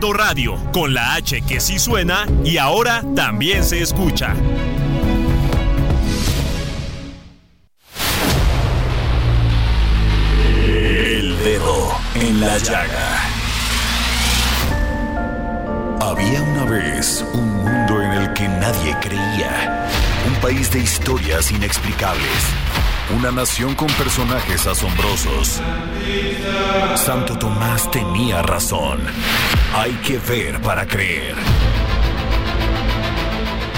Radio, con la H que sí suena y ahora también se escucha. El dedo en la llaga. Había una vez un mundo en el que nadie creía. Un país de historias inexplicables. Una nación con personajes asombrosos. Santo Tomás tenía razón. Hay que ver para creer.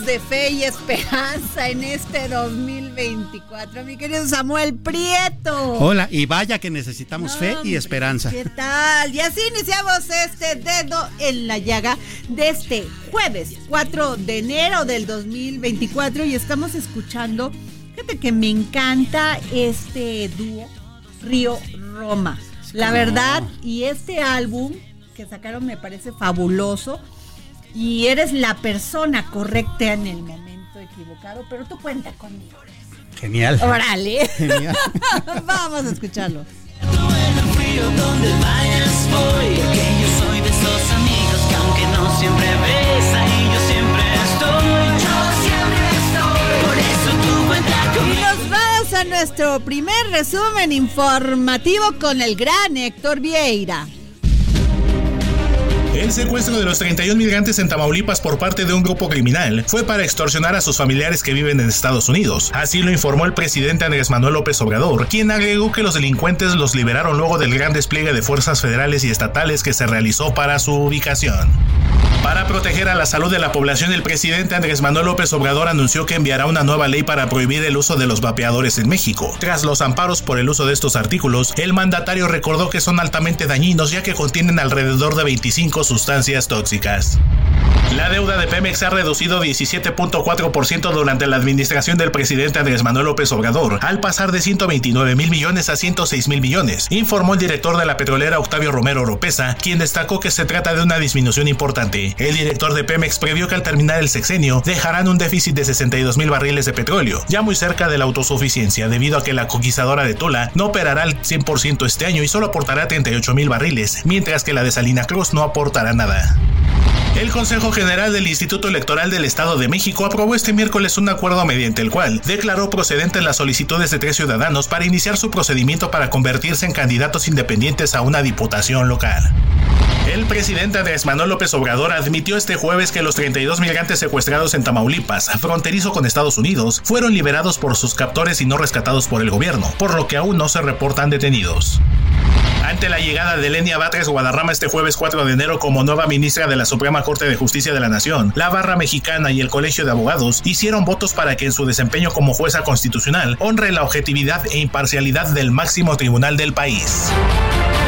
de fe y esperanza en este 2024. Mi querido Samuel Prieto. Hola, y vaya que necesitamos fe y esperanza. ¿Qué tal? Y así iniciamos este dedo en la llaga de este jueves 4 de enero del 2024 y estamos escuchando, fíjate que me encanta este dúo Río Roma. La verdad, y este álbum que sacaron me parece fabuloso y eres la persona correcta en el momento equivocado, pero tú cuenta conmigo. Genial. Órale. Genial. Vamos a escucharlo. donde vayas voy Porque yo soy de esos amigos que aunque no siempre ves Ahí yo siempre estoy Yo siempre estoy Por eso tú cuenta Y conmigo nos vamos a nuestro primer resumen informativo con el gran Héctor Vieira. El secuestro de los 31 migrantes en Tamaulipas por parte de un grupo criminal fue para extorsionar a sus familiares que viven en Estados Unidos. Así lo informó el presidente Andrés Manuel López Obrador, quien agregó que los delincuentes los liberaron luego del gran despliegue de fuerzas federales y estatales que se realizó para su ubicación. Para proteger a la salud de la población, el presidente Andrés Manuel López Obrador anunció que enviará una nueva ley para prohibir el uso de los vapeadores en México. Tras los amparos por el uso de estos artículos, el mandatario recordó que son altamente dañinos ya que contienen alrededor de 25 sustancias tóxicas. La deuda de Pemex ha reducido 17.4% durante la administración del presidente Andrés Manuel López Obrador, al pasar de 129 mil millones a 106 mil millones, informó el director de la petrolera Octavio Romero Oropesa, quien destacó que se trata de una disminución importante. El director de Pemex previó que al terminar el sexenio dejarán un déficit de 62 mil barriles de petróleo, ya muy cerca de la autosuficiencia, debido a que la conquistadora de Tula no operará al 100% este año y solo aportará 38 mil barriles, mientras que la de Salina Cruz no aportará nada. El Consejo General del Instituto Electoral del Estado de México aprobó este miércoles un acuerdo mediante el cual declaró procedentes las solicitudes de tres ciudadanos para iniciar su procedimiento para convertirse en candidatos independientes a una diputación local. El presidente Andrés Manuel López Obrador admitió este jueves que los 32 migrantes secuestrados en Tamaulipas, fronterizo con Estados Unidos, fueron liberados por sus captores y no rescatados por el gobierno, por lo que aún no se reportan detenidos. Ante la llegada de Lenia Batres Guadarrama este jueves 4 de enero como nueva ministra de la Suprema Corte de Justicia de la Nación, la Barra Mexicana y el Colegio de Abogados hicieron votos para que en su desempeño como jueza constitucional honre la objetividad e imparcialidad del máximo tribunal del país.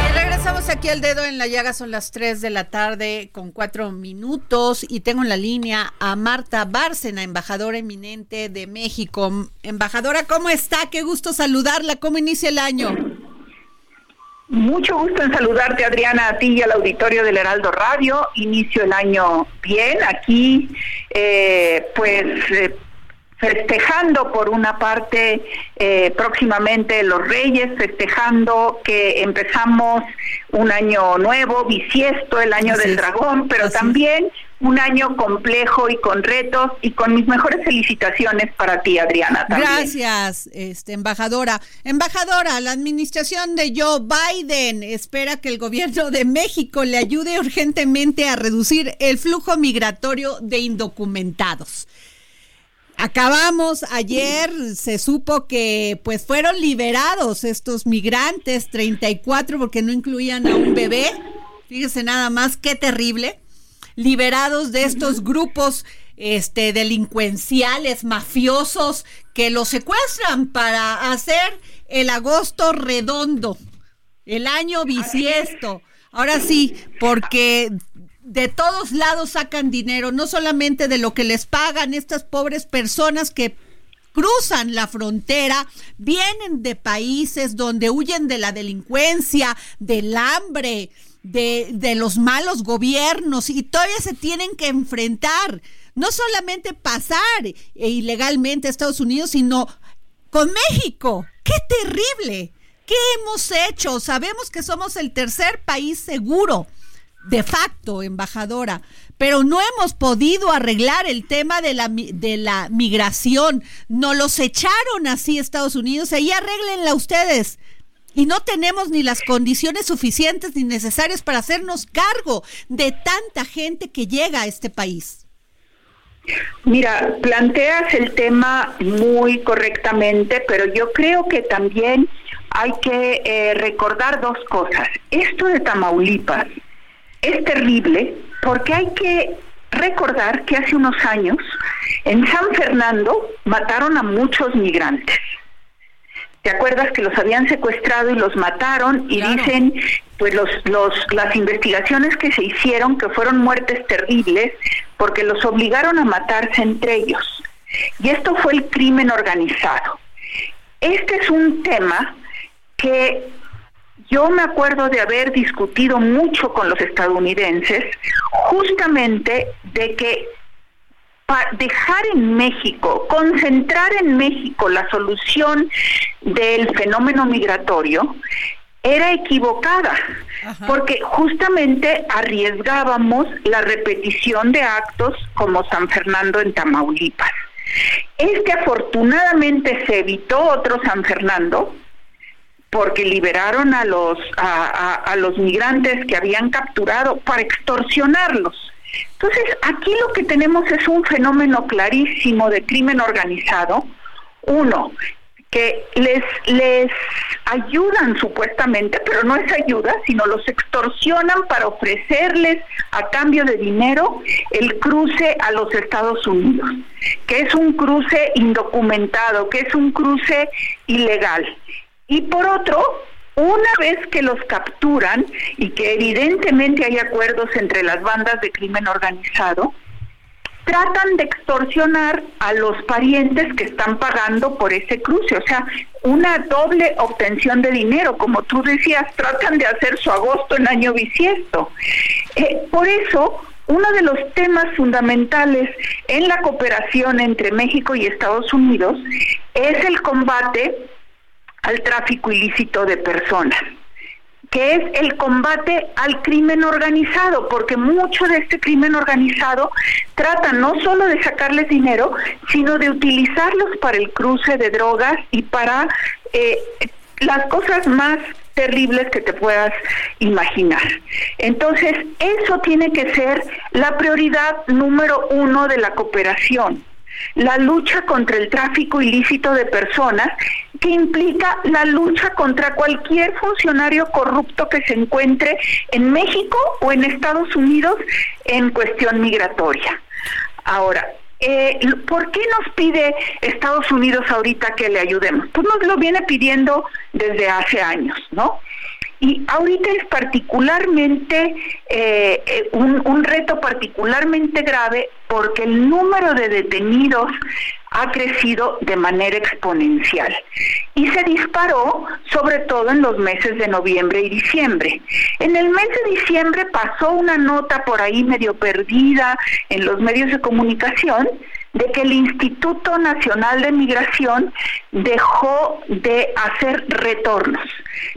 Y regresamos aquí al dedo en la llaga, son las 3 de la tarde con 4 minutos y tengo en la línea a Marta Bárcena, embajadora eminente de México. Embajadora, ¿cómo está? Qué gusto saludarla, ¿cómo inicia el año? Mucho gusto en saludarte, Adriana, a ti y al auditorio del Heraldo Radio. Inicio el año bien aquí, eh, pues eh, festejando por una parte eh, próximamente los Reyes, festejando que empezamos un año nuevo, bisiesto, el año Así del dragón, pero Así es. Un año complejo y con retos y con mis mejores felicitaciones para ti, Adriana. También. Gracias, este, embajadora. Embajadora, la administración de Joe Biden espera que el gobierno de México le ayude urgentemente a reducir el flujo migratorio de indocumentados. Acabamos ayer, se supo que pues fueron liberados estos migrantes, 34 porque no incluían a un bebé. Fíjese nada más qué terrible. Liberados de estos grupos este delincuenciales, mafiosos que los secuestran para hacer el agosto redondo, el año bisiesto. Ahora sí, porque de todos lados sacan dinero, no solamente de lo que les pagan estas pobres personas que cruzan la frontera, vienen de países donde huyen de la delincuencia, del hambre, de, de los malos gobiernos y todavía se tienen que enfrentar, no solamente pasar eh, ilegalmente a Estados Unidos, sino con México. ¡Qué terrible! ¿Qué hemos hecho? Sabemos que somos el tercer país seguro de facto, embajadora, pero no hemos podido arreglar el tema de la, de la migración. No los echaron así Estados Unidos, ahí arréglenla ustedes. Y no tenemos ni las condiciones suficientes ni necesarias para hacernos cargo de tanta gente que llega a este país. Mira, planteas el tema muy correctamente, pero yo creo que también hay que eh, recordar dos cosas. Esto de Tamaulipas es terrible porque hay que recordar que hace unos años en San Fernando mataron a muchos migrantes. ¿Te acuerdas que los habían secuestrado y los mataron? Y Claro. dicen, pues los, los, las investigaciones que se hicieron que fueron muertes terribles porque los obligaron a matarse entre ellos. Y esto fue el crimen organizado. Este es un tema que yo me acuerdo de haber discutido mucho con los estadounidenses, justamente de que pa- dejar en México, concentrar en México la solución del fenómeno migratorio era equivocada, porque justamente arriesgábamos la repetición de actos como San Fernando en Tamaulipas. Este afortunadamente se evitó otro San Fernando, porque liberaron a los a, a- a los migrantes que habían capturado para extorsionarlos. Entonces, aquí lo que tenemos es un fenómeno clarísimo de crimen organizado. Uno, que les, les ayudan supuestamente, pero no es ayuda, sino los extorsionan para ofrecerles a cambio de dinero el cruce a los Estados Unidos, que es un cruce indocumentado, que es un cruce ilegal. Y por otro, una vez que los capturan y que evidentemente hay acuerdos entre las bandas de crimen organizado, tratan de extorsionar a los parientes que están pagando por ese cruce, o sea, una doble obtención de dinero, como tú decías, tratan de hacer su agosto en año bisiesto. Eh, por eso, uno de los temas fundamentales en la cooperación entre México y Estados Unidos es el combate al tráfico ilícito de personas que es el combate al crimen organizado, porque mucho de este crimen organizado trata no solo de sacarles dinero, sino de utilizarlos para el cruce de drogas y para eh, las cosas más terribles que te puedas imaginar. Entonces, eso tiene que ser la prioridad número uno de la cooperación la lucha contra el tráfico ilícito de personas, que implica la lucha contra cualquier funcionario corrupto que se encuentre en México o en Estados Unidos en cuestión migratoria. Ahora, eh, ¿por qué nos pide Estados Unidos ahorita que le ayudemos? Pues nos lo viene pidiendo desde hace años, ¿no? Y ahorita es particularmente eh, eh, un, un reto particularmente grave porque el número de detenidos ha crecido de manera exponencial y se disparó sobre todo en los meses de noviembre y diciembre. En el mes de diciembre pasó una nota por ahí medio perdida en los medios de comunicación de que el Instituto Nacional de Migración dejó de hacer retornos,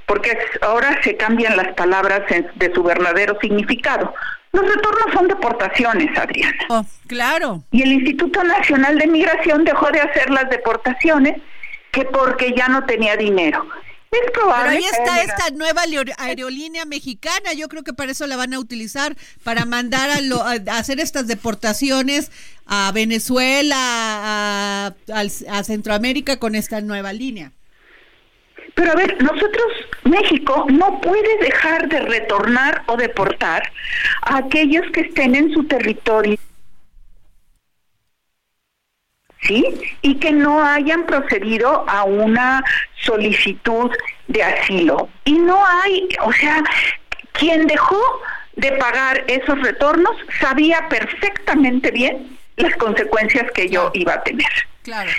porque ahora se cambian las palabras de su verdadero significado. Los retornos son deportaciones, Adriana. Oh, claro. Y el Instituto Nacional de Migración dejó de hacer las deportaciones que porque ya no tenía dinero. Es probable. Pero ahí está esta nueva aerolínea mexicana. Yo creo que para eso la van a utilizar, para mandar a, lo, a hacer estas deportaciones a Venezuela, a, a Centroamérica con esta nueva línea. Pero a ver, nosotros, México, no puede dejar de retornar o deportar a aquellos que estén en su territorio. ¿Sí? Y que no hayan procedido a una solicitud de asilo. Y no hay, o sea, quien dejó de pagar esos retornos sabía perfectamente bien las consecuencias que yo iba a tener.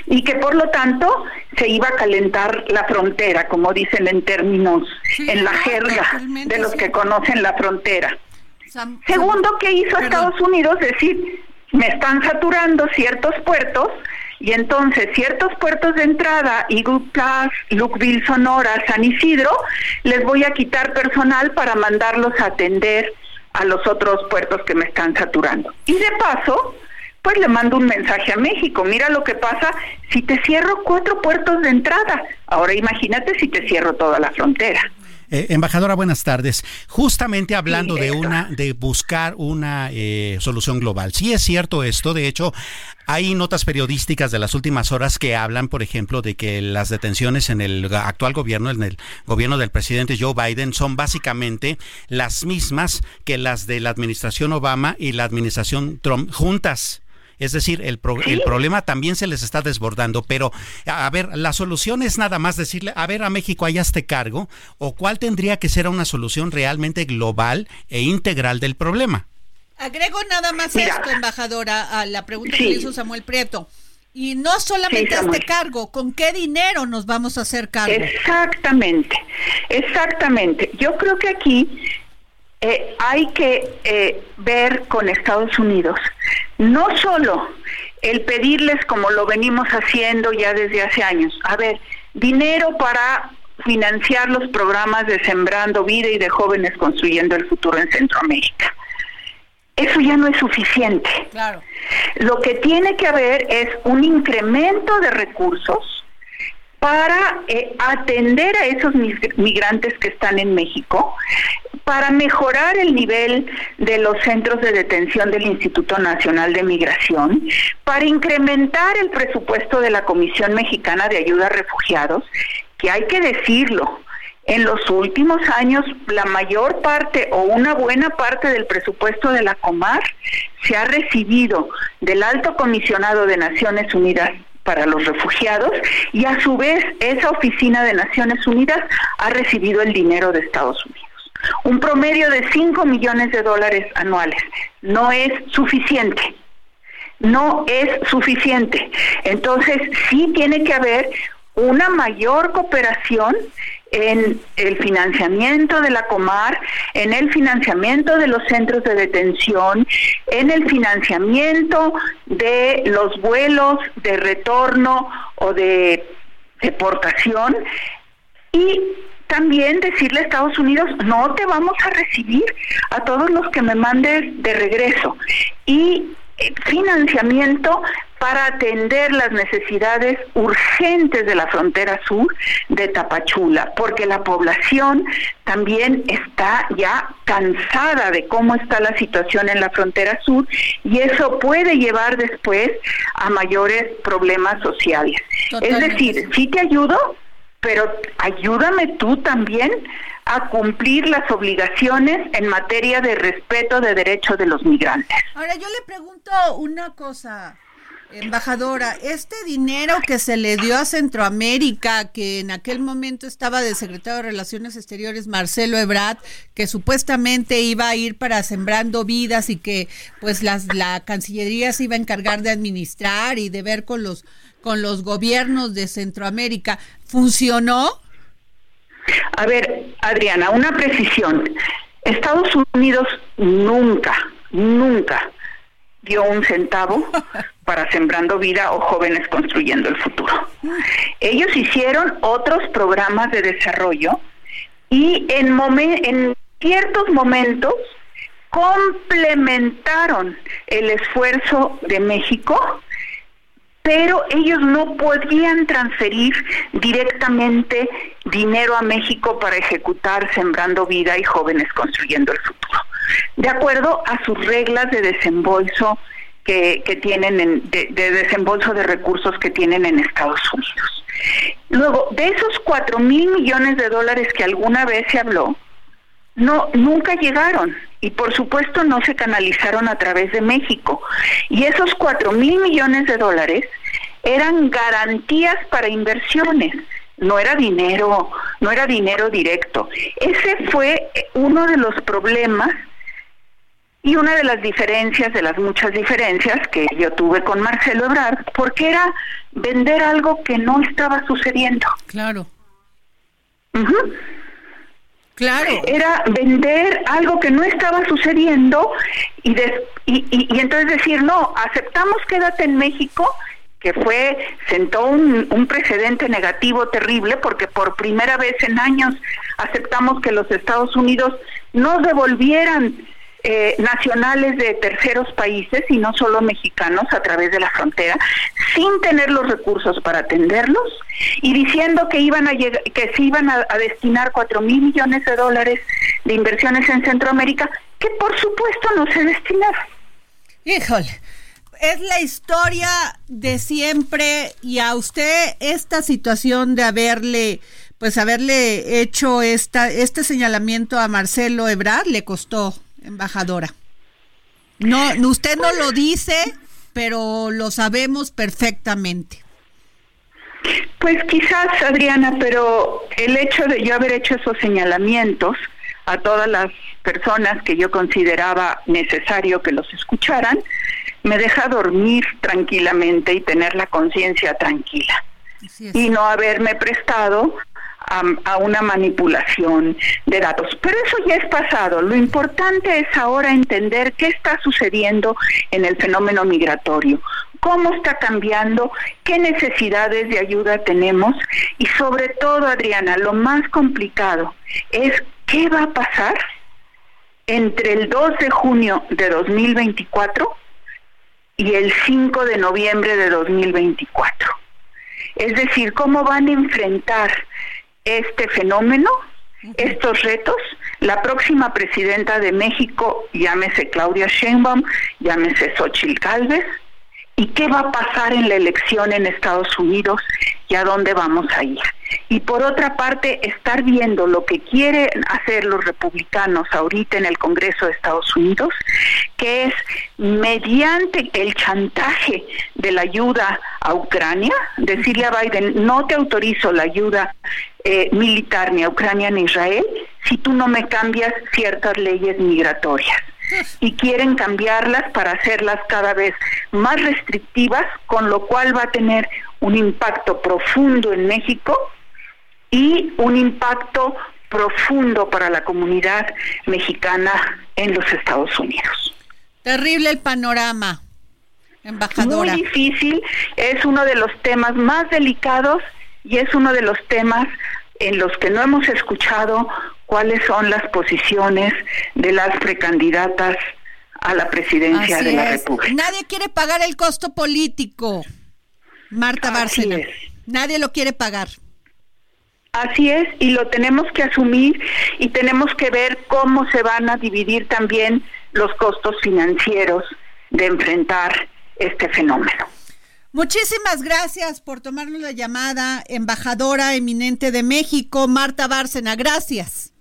Y que por lo tanto se iba a calentar la frontera, como dicen en términos, en la jerga de los que conocen la frontera. Segundo, ¿qué hizo Estados Unidos? Decir, me están saturando ciertos puertos y entonces ciertos puertos de entrada, Eagle Pass, Lukeville, Sonora, San Isidro, les voy a quitar personal para mandarlos a atender a los otros puertos que me están saturando. Y de paso, pues le mando un mensaje a México. Mira lo que pasa si te cierro cuatro puertos de entrada. Ahora imagínate si te cierro toda la frontera. Eh, embajadora, buenas tardes. Justamente hablando de una, de buscar una eh, solución global. Sí es cierto esto. De hecho, hay notas periodísticas de las últimas horas que hablan, por ejemplo, de que las detenciones en el actual gobierno, en el gobierno del presidente Joe Biden, son básicamente las mismas que las de la administración Obama y la administración Trump juntas. Es decir, el, el problema también se les está desbordando, pero a, ver, la solución es nada más decirle, a ver, a México hay este cargo, o cuál tendría que ser una solución realmente global e integral del problema. Agrego nada más esto, embajadora, a la pregunta que hizo Samuel Prieto. Y no solamente este cargo, ¿con qué dinero nos vamos a hacer cargo? Exactamente, exactamente. Yo creo que aquí eh, hay que eh, ver con Estados Unidos no solo el pedirles como lo venimos haciendo ya desde hace años, a ver, dinero para financiar los programas de Sembrando Vida y de Jóvenes Construyendo el Futuro en Centroamérica. Eso ya no es suficiente. Claro. Lo que tiene que haber es un incremento de recursos para eh, atender a esos migrantes que están en México, para mejorar el nivel de los centros de detención del Instituto Nacional de Migración, para incrementar el presupuesto de la Comisión Mexicana de Ayuda a Refugiados, que hay que decirlo, en los últimos años la mayor parte o una buena parte del presupuesto de la Comar se ha recibido del Alto Comisionado de Naciones Unidas para los refugiados y a su vez esa oficina de Naciones Unidas ha recibido el dinero de Estados Unidos. Un promedio de 5 millones de dólares anuales no es suficiente. No es suficiente. Entonces sí tiene que haber una mayor cooperación en el financiamiento de la Comar, en el financiamiento de los centros de detención, en el financiamiento de los vuelos de retorno o de deportación y también decirle a Estados Unidos, no te vamos a recibir a todos los que me mandes de regreso. Y eh, financiamiento para atender las necesidades urgentes de la frontera sur de Tapachula, porque la población también está ya cansada de cómo está la situación en la frontera sur y eso puede llevar después a mayores problemas sociales. Es decir, sí te ayudo, pero ayúdame tú también a cumplir las obligaciones en materia de respeto de derechos de los migrantes. Ahora yo le pregunto una cosa, Embajadora, este dinero que se le dio a Centroamérica, que en aquel momento estaba de secretario de Relaciones Exteriores Marcelo Ebrard, que supuestamente iba a ir para sembrando vidas y que pues las, la Cancillería se iba a encargar de administrar y de ver con los con los gobiernos de Centroamérica, ¿funcionó? A ver, Adriana, una precisión. Estados Unidos nunca, nunca dio un centavo para Sembrando Vida o Jóvenes Construyendo el Futuro. Ellos hicieron otros programas de desarrollo y en, en ciertos momentos complementaron el esfuerzo de México pero ellos no podían transferir directamente dinero a México para ejecutar Sembrando Vida y Jóvenes Construyendo el Futuro, de acuerdo a sus reglas de desembolso que, tienen, en, de, desembolso de recursos que tienen en Estados Unidos. Luego, de esos cuatro mil millones de dólares que alguna vez se habló, no, nunca llegaron y por supuesto no se canalizaron a través de México. Y esos cuatro mil millones de dólares eran garantías para inversiones, no era dinero, no era dinero directo. Ese fue uno de los problemas y una de las diferencias, de las muchas diferencias que yo tuve con Marcelo Ebrard, porque era vender algo que no estaba sucediendo. Claro. Claro. Era vender algo que no estaba sucediendo y, y, entonces decir, no, aceptamos quédate en México, que fue, sentó un, un, precedente negativo terrible porque por primera vez en años aceptamos que los Estados Unidos nos devolvieran eh, nacionales de terceros países y no solo mexicanos a través de la frontera, sin tener los recursos para atenderlos y diciendo que iban a que se iban a, destinar cuatro mil millones de dólares de inversiones en Centroamérica, que por supuesto no se destinaron. Híjole es la historia de siempre y a usted esta situación de haberle pues haberle hecho esta este señalamiento a Marcelo Ebrard le costó embajadora. No, usted no lo dice, pero lo sabemos perfectamente. Pues quizás, Adriana, pero el hecho de yo haber hecho esos señalamientos a todas las personas que yo consideraba necesario que los escucharan, me deja dormir tranquilamente y tener la conciencia tranquila. Y no haberme prestado a, una manipulación de datos. Pero eso ya es pasado. Lo importante es ahora entender qué está sucediendo en el fenómeno migratorio, cómo está cambiando, qué necesidades de ayuda tenemos y sobre todo, Adriana, lo más complicado es qué va a pasar entre el 2 de junio de 2024 y el 5 de noviembre de 2024. Es decir, cómo van a enfrentar este fenómeno, estos retos, la próxima presidenta de México, llámese Claudia Sheinbaum, llámese Xochitl Gálvez, y qué va a pasar en la elección en Estados Unidos y a dónde vamos a ir. Y por otra parte, estar viendo lo que quieren hacer los republicanos ahorita en el Congreso de Estados Unidos, que es mediante el chantaje de la ayuda a Ucrania, decirle a Biden, no te autorizo la ayuda eh, militar ni a Ucrania ni a Israel si tú no me cambias ciertas leyes migratorias y quieren cambiarlas para hacerlas cada vez más restrictivas, con lo cual va a tener un impacto profundo en México y un impacto profundo para la comunidad mexicana en los Estados Unidos. Terrible el panorama, embajadora. Muy difícil, es uno de los temas más delicados y es uno de los temas en los que no hemos escuchado cuáles son las posiciones de las precandidatas a la presidencia de la República. Nadie quiere pagar el costo político, Marta Bárcena. Nadie lo quiere pagar. Así es, y lo tenemos que asumir y tenemos que ver cómo se van a dividir también los costos financieros de enfrentar este fenómeno. Muchísimas gracias por tomarnos la llamada, embajadora eminente de México, Marta Bárcena. Gracias.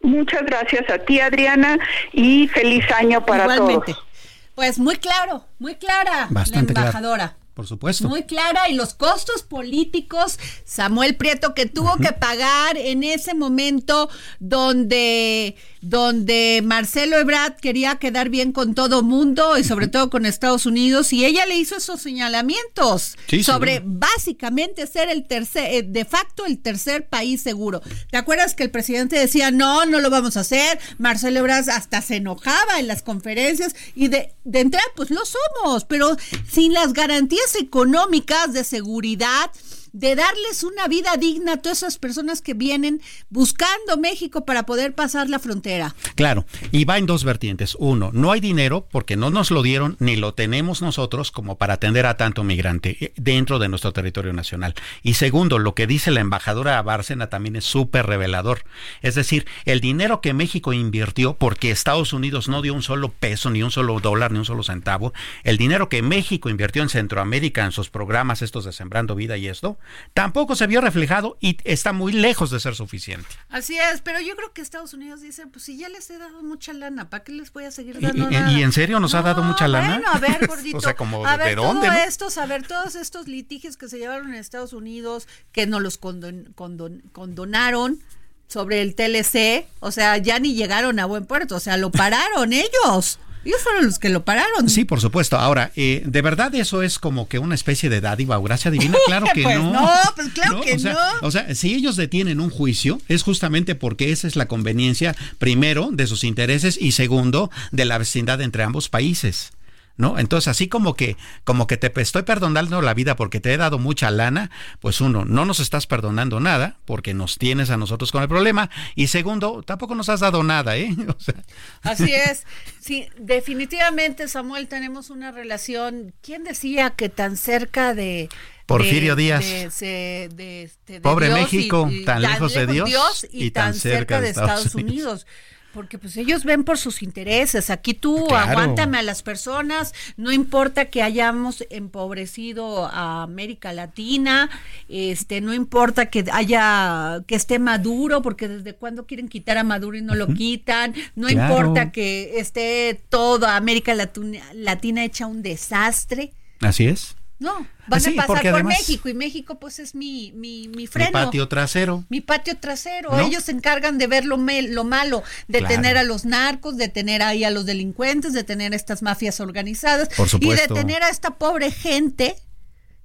Muchas gracias a ti, Adriana, y feliz año para Igualmente. todos. Pues muy claro, muy clara Bastante la claro. Por supuesto. Muy clara y los costos políticos, Samuel Prieto, que tuvo que pagar en ese momento donde, donde Marcelo Ebrard quería quedar bien con todo mundo y sobre todo con Estados Unidos y ella le hizo esos señalamientos Sí, sobre básicamente ser el tercer, eh, de facto el tercer país seguro. ¿Te acuerdas que el presidente decía, no, no lo vamos a hacer? Marcelo Ebrard hasta se enojaba en las conferencias y de, de entrada, pues lo somos, pero sin las garantías económicas de seguridad, de darles una vida digna a todas esas personas que vienen buscando México para poder pasar la frontera. Claro, y va en dos vertientes. Uno, no hay dinero porque no nos lo dieron ni lo tenemos nosotros como para atender a tanto migrante eh, dentro de nuestro territorio nacional. Y segundo, lo que dice la embajadora Bárcena también es súper revelador. Es decir, el dinero que México invirtió, porque Estados Unidos no dio un solo peso, ni un solo dólar, ni un solo centavo, el dinero que México invirtió en Centroamérica, en sus programas estos de Sembrando Vida y esto, tampoco se vio reflejado y está muy lejos de ser suficiente. Así es, pero yo creo que Estados Unidos dice, pues si ya les he dado mucha lana, ¿para qué les voy a seguir ¿Y- dando y- en serio nos ha dado mucha lana? Bueno, a ver, gordito. O sea, como, a ¿de ver, dónde, todo no? estos, a ver, todos estos litigios que se llevaron en Estados Unidos, que no los condon- condon- condonaron sobre el TLC, o sea, ya ni llegaron a buen puerto, o sea, lo pararon ellos. Ellos fueron los que lo pararon. Sí, por supuesto. Ahora, eh, ¿de verdad eso es como que una especie de dádiva o gracia divina? Claro que Pues no. no, pues claro que o sea, no. O sea, si ellos detienen un juicio, es justamente porque esa es la conveniencia, primero, de sus intereses y segundo, de la vecindad entre ambos países. ¿No? Entonces, así como que, como que te estoy perdonando la vida porque te he dado mucha lana, pues uno, no nos estás perdonando nada porque nos tienes a nosotros con el problema. Y segundo, tampoco nos has dado nada, ¿eh? O sea, Así es. Sí, definitivamente, Samuel, tenemos una relación. ¿Quién decía que tan cerca de. Porfirio de- Díaz. de- se- de- este, de Pobre Dios México, tan lejos de Dios y, tan, cerca de Estados, Unidos. Porque pues ellos ven por sus intereses. Aquí tú Claro. aguántame a las personas, no importa que hayamos empobrecido a América Latina, este, no importa que haya que esté Maduro, porque desde cuándo quieren quitar a Maduro y no lo quitan, no Claro. importa que esté toda América Latina, Latina hecha un desastre. así es. No, van Sí, a pasar por México y México pues es mi, mi, mi Mi freno. patio trasero. Mi patio trasero. ¿No? Ellos se encargan de ver lo, me- lo malo, de Claro. tener a los narcos, de tener ahí a los delincuentes, de tener a estas mafias organizadas Por y de tener a esta pobre gente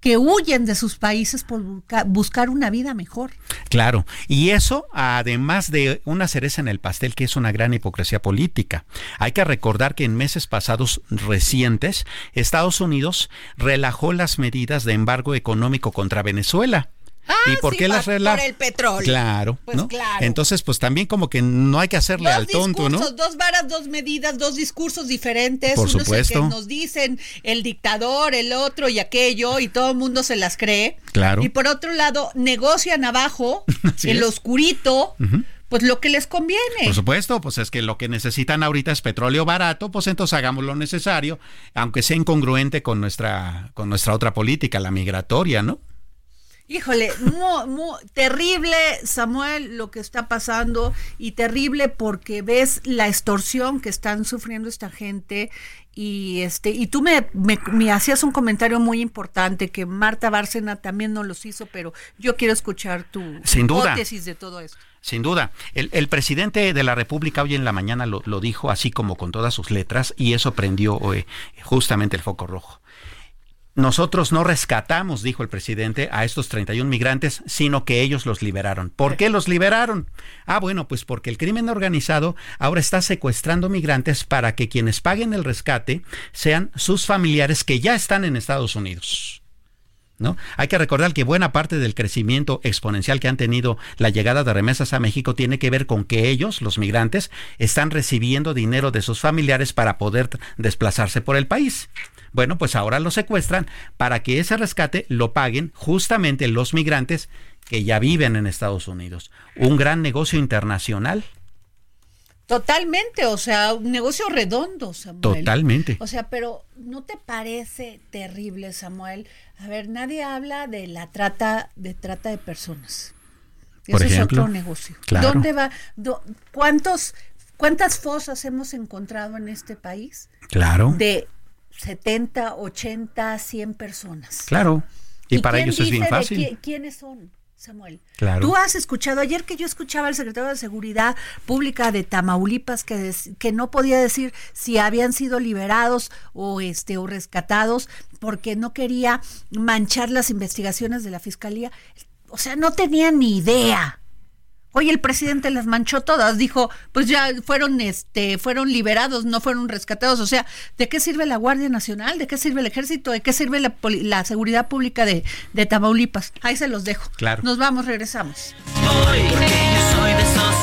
que huyen de sus países por busca- buscar una vida mejor. Claro, y eso además de una cereza en el pastel que es una gran hipocresía política. Hay que recordar que en meses pasados recientes Estados Unidos relajó las medidas de embargo económico contra Venezuela. Ah, ¿Y por sí, qué las por el petróleo. Claro, Pues ¿no? claro. Entonces, pues también como que no hay que hacerle Dos al tonto, ¿no? dos varas, dos medidas, dos discursos diferentes. Por Uno es el supuesto. que nos dicen el dictador, el otro y aquello, y todo el mundo se las cree. Claro. Y por otro lado, negocian abajo, Así el es. oscurito, pues lo que les conviene. Por supuesto, pues es que lo que necesitan ahorita es petróleo barato, pues entonces hagamos lo necesario, aunque sea incongruente con nuestra, con nuestra otra política, la migratoria, ¿no? Híjole, mu- mu- terrible, Samuel, lo que está pasando y terrible porque ves la extorsión que están sufriendo esta gente y este y tú me, me- me hacías un comentario muy importante que Marta Bárcena también no los hizo, pero yo quiero escuchar tu Sin duda. hipótesis de todo esto. Sin duda. El, el presidente de la República hoy en la mañana lo, lo dijo así como con todas sus letras y eso prendió eh, justamente el foco rojo. Nosotros no rescatamos, dijo el presidente, a estos 31 migrantes, sino que ellos los liberaron. ¿Por qué los liberaron? Ah, bueno, pues porque el crimen organizado ahora está secuestrando migrantes para que quienes paguen el rescate sean sus familiares que ya están en Estados Unidos. ¿No? Hay que recordar que buena parte del crecimiento exponencial que han tenido la llegada de remesas a México tiene que ver con que ellos, los migrantes, están recibiendo dinero de sus familiares para poder desplazarse por el país. Bueno, pues ahora lo secuestran para que ese rescate lo paguen justamente los migrantes que ya viven en Estados Unidos. Un gran negocio internacional. Totalmente, o sea, un negocio redondo, Samuel. Totalmente. O sea, pero ¿no te parece terrible, Samuel? A ver, nadie habla de la trata de trata de personas. Por Eso ejemplo. es otro negocio. Claro. ¿Dónde va? do- ¿Cuántos cuántas fosas hemos encontrado en este país Claro. de 70, 80, 100 personas. Claro. Y, para quién ellos es bien fácil. qui- ¿Quiénes son? Samuel. Claro. Tú has escuchado, ayer que yo escuchaba al secretario de Seguridad Pública de Tamaulipas que, des- que no podía decir si habían sido liberados o, este, o rescatados porque no quería manchar las investigaciones de la Fiscalía. O sea, no tenía ni idea. Hoy el presidente las manchó todas, dijo, pues ya fueron este fueron liberados, no fueron rescatados, o sea, ¿de qué sirve la Guardia Nacional? ¿De qué sirve el Ejército? ¿De qué sirve la, poli- la seguridad pública de, de Tamaulipas? Ahí se los dejo. Claro. Nos vamos, regresamos. Voy, porque yo soy de esos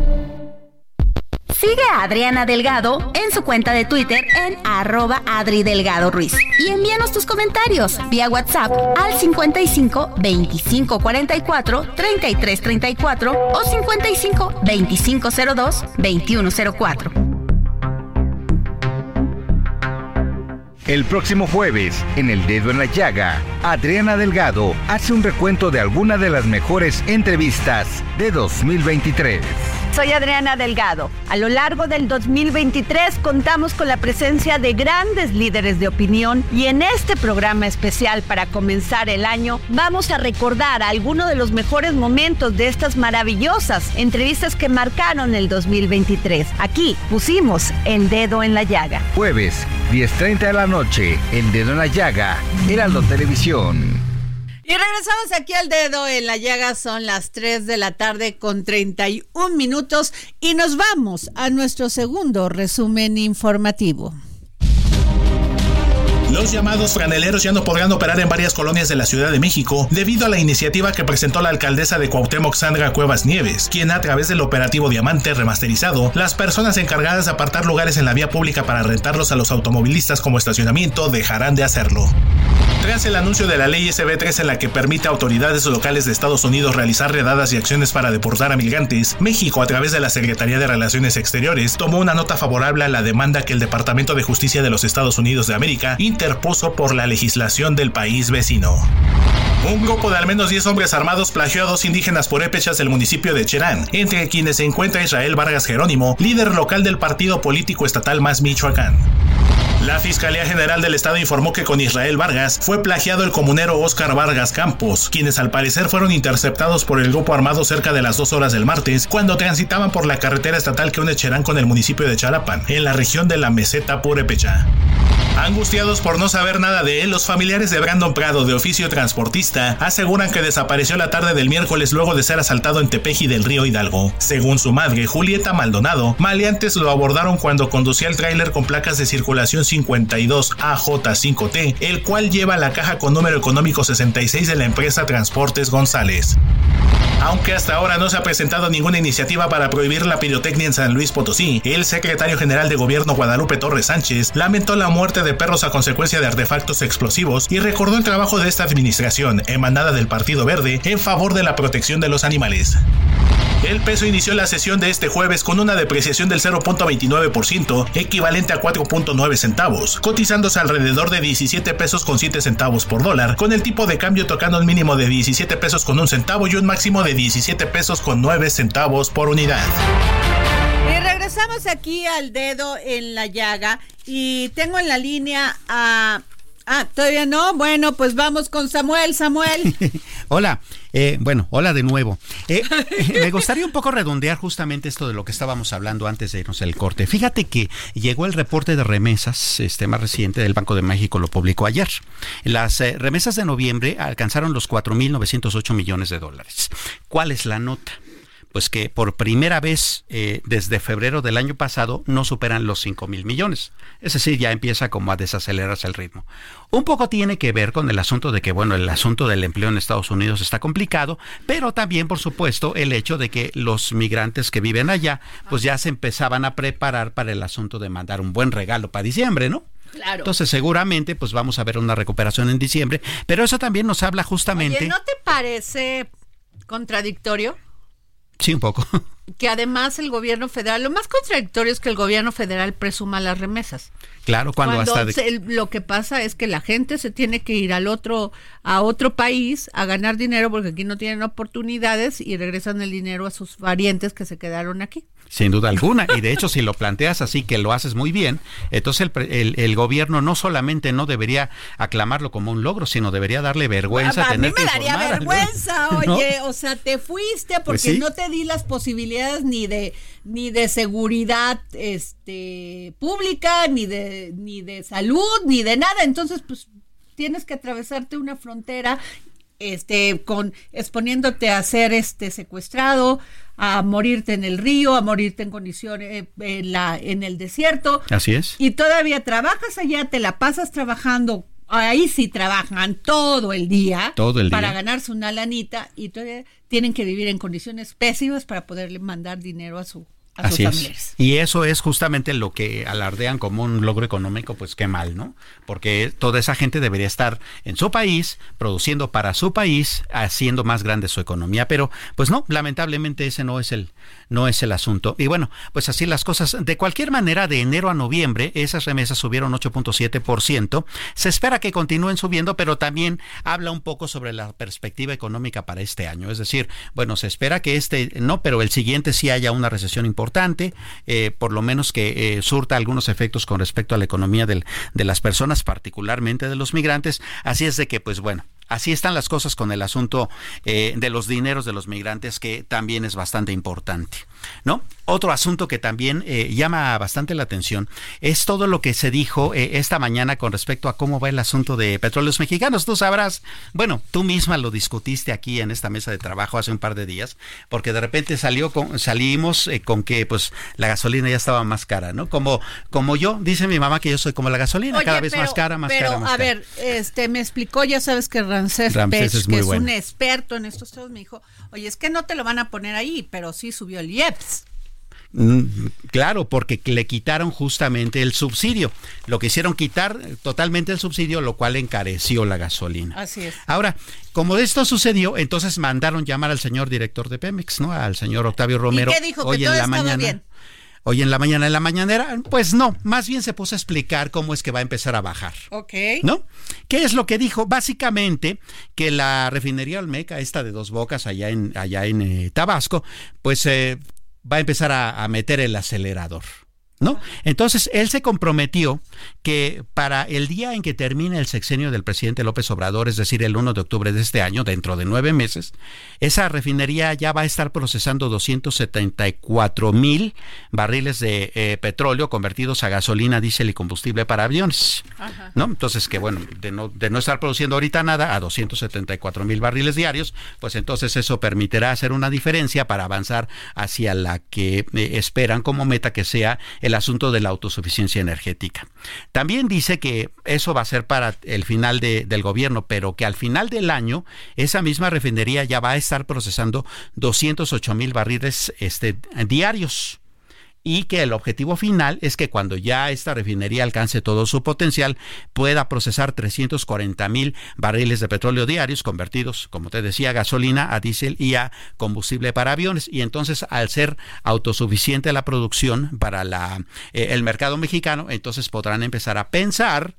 Sigue a Adriana Delgado en su cuenta de Twitter en arroba Adri Delgado Ruiz. Y envíanos tus comentarios vía WhatsApp al 55 25 44 33 34 o 55 25 02 21 04. El próximo jueves, en El Dedo en la Llaga, Adriana Delgado hace un recuento de alguna de las mejores entrevistas de 2023. Soy Adriana Delgado. A lo largo del 2023 contamos con la presencia de grandes líderes de opinión y en este programa especial para comenzar el año vamos a recordar algunos de los mejores momentos de estas maravillosas entrevistas que marcaron el 2023. Aquí pusimos el dedo en la llaga. Jueves, 10.30 de la noche, El Dedo en la Llaga, Heraldo Televisión. Y regresamos aquí al dedo en la llaga, son las 3 de la tarde con 31 minutos y nos vamos a nuestro segundo resumen informativo. Los llamados franeleros ya no podrán operar en varias colonias de la Ciudad de México debido a la iniciativa que presentó la alcaldesa de Cuauhtémoc Sandra Cuevas Nieves, quien a través del operativo Diamante remasterizado, las personas encargadas de apartar lugares en la vía pública para rentarlos a los automovilistas como estacionamiento dejarán de hacerlo. Tras el anuncio de la ley SB3 en la que permite a autoridades locales de Estados Unidos realizar redadas y acciones para deportar a migrantes, México, a través de la Secretaría de Relaciones Exteriores, tomó una nota favorable a la demanda que el Departamento de Justicia de los Estados Unidos de América interpuso por la legislación del país vecino. Un grupo de al menos 10 hombres armados plagió a dos indígenas purépechas del municipio de Cherán, entre quienes se encuentra Israel Vargas Jerónimo, líder local del partido político estatal Más Michoacán. La Fiscalía General del Estado informó que con Israel Vargas fue plagiado el comunero Óscar Vargas Campos, quienes al parecer fueron interceptados por el grupo armado cerca de las dos horas del martes, cuando transitaban por la carretera estatal que une Cherán con el municipio de Chalapan, en la región de la meseta Purépecha. Angustiados por no saber nada de él, los familiares de Brandon Prado, de oficio transportista, aseguran que desapareció la tarde del miércoles luego de ser asaltado en Tepeji del Río Hidalgo. Según su madre, Julieta Maldonado, maleantes lo abordaron cuando conducía el tráiler con placas de circulación 52AJ5T, el cual lleva la caja con número económico 66 de la empresa Transportes González. Aunque hasta ahora no se ha presentado ninguna iniciativa para prohibir la pirotecnia en San Luis Potosí, el secretario general de gobierno Guadalupe Torres Sánchez lamentó la muerte de perros a consecuencia de artefactos explosivos y recordó el trabajo de esta administración, emanada del Partido Verde, en favor de la protección de los animales. El peso inició la sesión de este jueves con una depreciación del 0.29%, equivalente a 4.9 centavos, cotizándose alrededor de 17 pesos con 7 centavos por dólar, con el tipo de cambio tocando el mínimo de 17 pesos con un centavo y un máximo de 17 pesos con 9 centavos por unidad. Y regresamos aquí al dedo en la llaga y tengo en la línea a... Ah, todavía no. Bueno, pues vamos con Samuel. Samuel. hola, eh, bueno, hola de nuevo. Eh, me gustaría un poco redondear justamente esto de lo que estábamos hablando antes de irnos al corte. Fíjate que llegó el reporte de remesas, este más reciente del Banco de México, lo publicó ayer. Las eh, remesas de noviembre alcanzaron los 4.908 millones de dólares. ¿Cuál es la nota? Pues que por primera vez eh, desde febrero del año pasado no superan los 5 mil millones. Es decir, ya empieza como a desacelerarse el ritmo. Un poco tiene que ver con el asunto de que, bueno, el asunto del empleo en Estados Unidos está complicado, pero también, por supuesto, el hecho de que los migrantes que viven allá, pues ya se empezaban a preparar para el asunto de mandar un buen regalo para diciembre, ¿no? Claro. Entonces, seguramente, pues vamos a ver una recuperación en diciembre, pero eso también nos habla justamente. Oye, ¿no te parece contradictorio? Sí, un poco. Que además el gobierno federal, lo más contradictorio es que el gobierno federal presuma las remesas. Claro, cuando, hasta lo que pasa es que la gente se tiene que ir al otro a otro país a ganar dinero porque aquí no tienen oportunidades y regresan el dinero a sus parientes que se quedaron aquí. Sin duda alguna. Y de hecho, si lo planteas así, que lo haces muy bien, entonces el, el, gobierno no solamente no debería aclamarlo como un logro, sino debería darle vergüenza. A, mí me daría vergüenza, oye, o sea, te fuiste porque pues no te di las posibilidades ni de ni de seguridad este pública, ni de ni de salud, ni de nada. Entonces, pues tienes que atravesarte una frontera este con exponiéndote a ser este secuestrado, a morirte en el río, a morirte en condiciones eh, en la en el desierto. Así es. Y todavía trabajas allá, te la pasas trabajando. Ahí sí trabajan todo el día, todo el para día. ganarse una lanita y todavía tienen que vivir en condiciones pésimas para poderle mandar dinero a su Así es. Y eso es justamente lo que alardean como un logro económico, pues qué mal, ¿no? Porque toda esa gente debería estar en su país, produciendo para su país, haciendo más grande su economía, pero pues no, lamentablemente ese no es el no es el asunto. Y bueno, pues así las cosas. De cualquier manera, de enero a noviembre, esas remesas subieron 8.7%. Se espera que continúen subiendo, pero también habla un poco sobre la perspectiva económica para este año. Es decir, bueno, se espera que este, no, pero el siguiente sí haya una recesión importante, eh, por lo menos que eh, surta algunos efectos con respecto a la economía de las personas, particularmente de los migrantes. Así es de que, pues bueno, Así están las cosas con el asunto eh, de los dineros de los migrantes, que también es bastante importante. ¿No? Otro asunto que también eh, llama bastante la atención es todo lo que se dijo eh, esta mañana con respecto a cómo va el asunto de petróleos mexicanos. Tú sabrás, bueno, tú misma lo discutiste aquí en esta mesa de trabajo hace un par de días, porque de repente salió con, salimos con que pues la gasolina ya estaba más cara, ¿no? Como, como yo, dice mi mamá que yo soy como la gasolina, cada vez más cara, más cara, más a ver, este, me explicó, ya sabes que Ramsés, Ramsés es que es un experto en estos temas, me dijo, oye, es que no te lo van a poner ahí, pero sí subió el IEPS. Mm, claro, porque le quitaron justamente el subsidio. Lo que hicieron quitar totalmente el subsidio, lo cual encareció la gasolina. Así es. Ahora, como esto sucedió, entonces mandaron llamar al señor director de Pemex, ¿no? Al señor Octavio Romero. ¿Y qué dijo? Hoy en la mañana. Bien? Hoy en la mañana, en la mañanera, pues no, más bien se puso a explicar cómo es que va a empezar a bajar. Ok. ¿No? ¿Qué es lo que dijo? Básicamente que la refinería Olmeca, esta de dos bocas allá en, allá en eh, Tabasco, pues eh, va a empezar a, meter el acelerador. ¿No? Entonces, él se comprometió que para el día en que termine el sexenio del presidente López Obrador, es decir, el 1 de octubre de este año, dentro de nueve meses, esa refinería ya va a estar procesando 274 mil barriles de eh, petróleo convertidos a gasolina, diésel y combustible para aviones. Ajá. ¿No? Entonces, que bueno, de no, de no estar produciendo ahorita nada a 274 mil barriles diarios, pues entonces eso permitirá hacer una diferencia para avanzar hacia la que eh, esperan como meta que sea el el asunto de la autosuficiencia energética. También dice que eso va a ser para el final de- del gobierno, pero que al final del año esa misma refinería ya va a estar procesando 208 mil barriles este, diarios y que el objetivo final es que cuando ya esta refinería alcance todo su potencial pueda procesar 340 mil barriles de petróleo diarios convertidos, como te decía, a gasolina, a diésel y a combustible para aviones. Y entonces, al ser autosuficiente la producción para la, eh, el mercado mexicano, entonces podrán empezar a pensar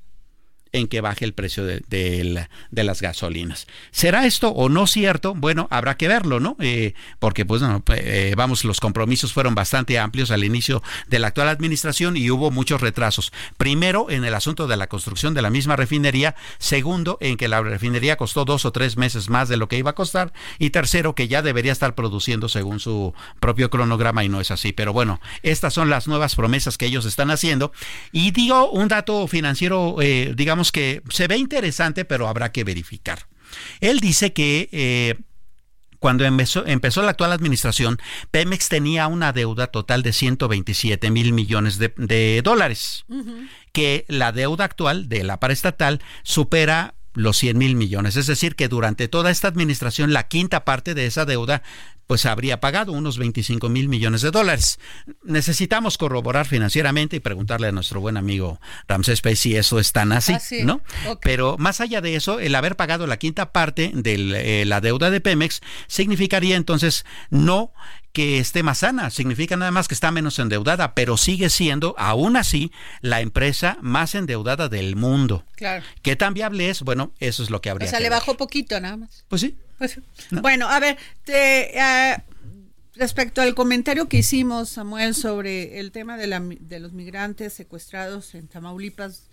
en que baje el precio de, de, las gasolinas. ¿Será esto o no cierto? Bueno, habrá que verlo, ¿no? Eh, porque, pues, no, eh, vamos, los compromisos fueron bastante amplios al inicio de la actual administración y hubo muchos retrasos. Primero, en el asunto de la construcción de la misma refinería. Segundo, en que la refinería costó dos o tres meses más de lo que iba a costar. Y tercero, que ya debería estar produciendo según su propio cronograma y no es así. Pero bueno, estas son las nuevas promesas que ellos están haciendo. Y digo un dato financiero, eh, digamos, que se ve interesante, pero habrá que verificar. Él dice que eh, cuando empezó, empezó, la actual administración, Pemex tenía una deuda total de 127 mil millones de, de dólares, uh -huh. que la deuda actual de la paraestatal supera los 100 mil millones. Es decir, que durante toda esta administración la quinta parte de esa deuda pues habría pagado unos 25 mil millones de dólares. Necesitamos corroborar financieramente y preguntarle a nuestro buen amigo Ramsés Pay si eso es tan así, ah, sí. ¿no? Okay. Pero más allá de eso, el haber pagado la quinta parte de eh, la deuda de Pemex significaría entonces no que esté más sana, significa nada más que está menos endeudada, pero sigue siendo, aún así, la empresa más endeudada del mundo. Claro. ¿Qué tan viable es? Bueno, eso es lo que habría O sea, que le ver. bajó poquito nada más. Pues sí. Pues, no. Bueno, a ver, te, uh, respecto al comentario que hicimos, Samuel, sobre el tema de, la, de los migrantes secuestrados en Tamaulipas,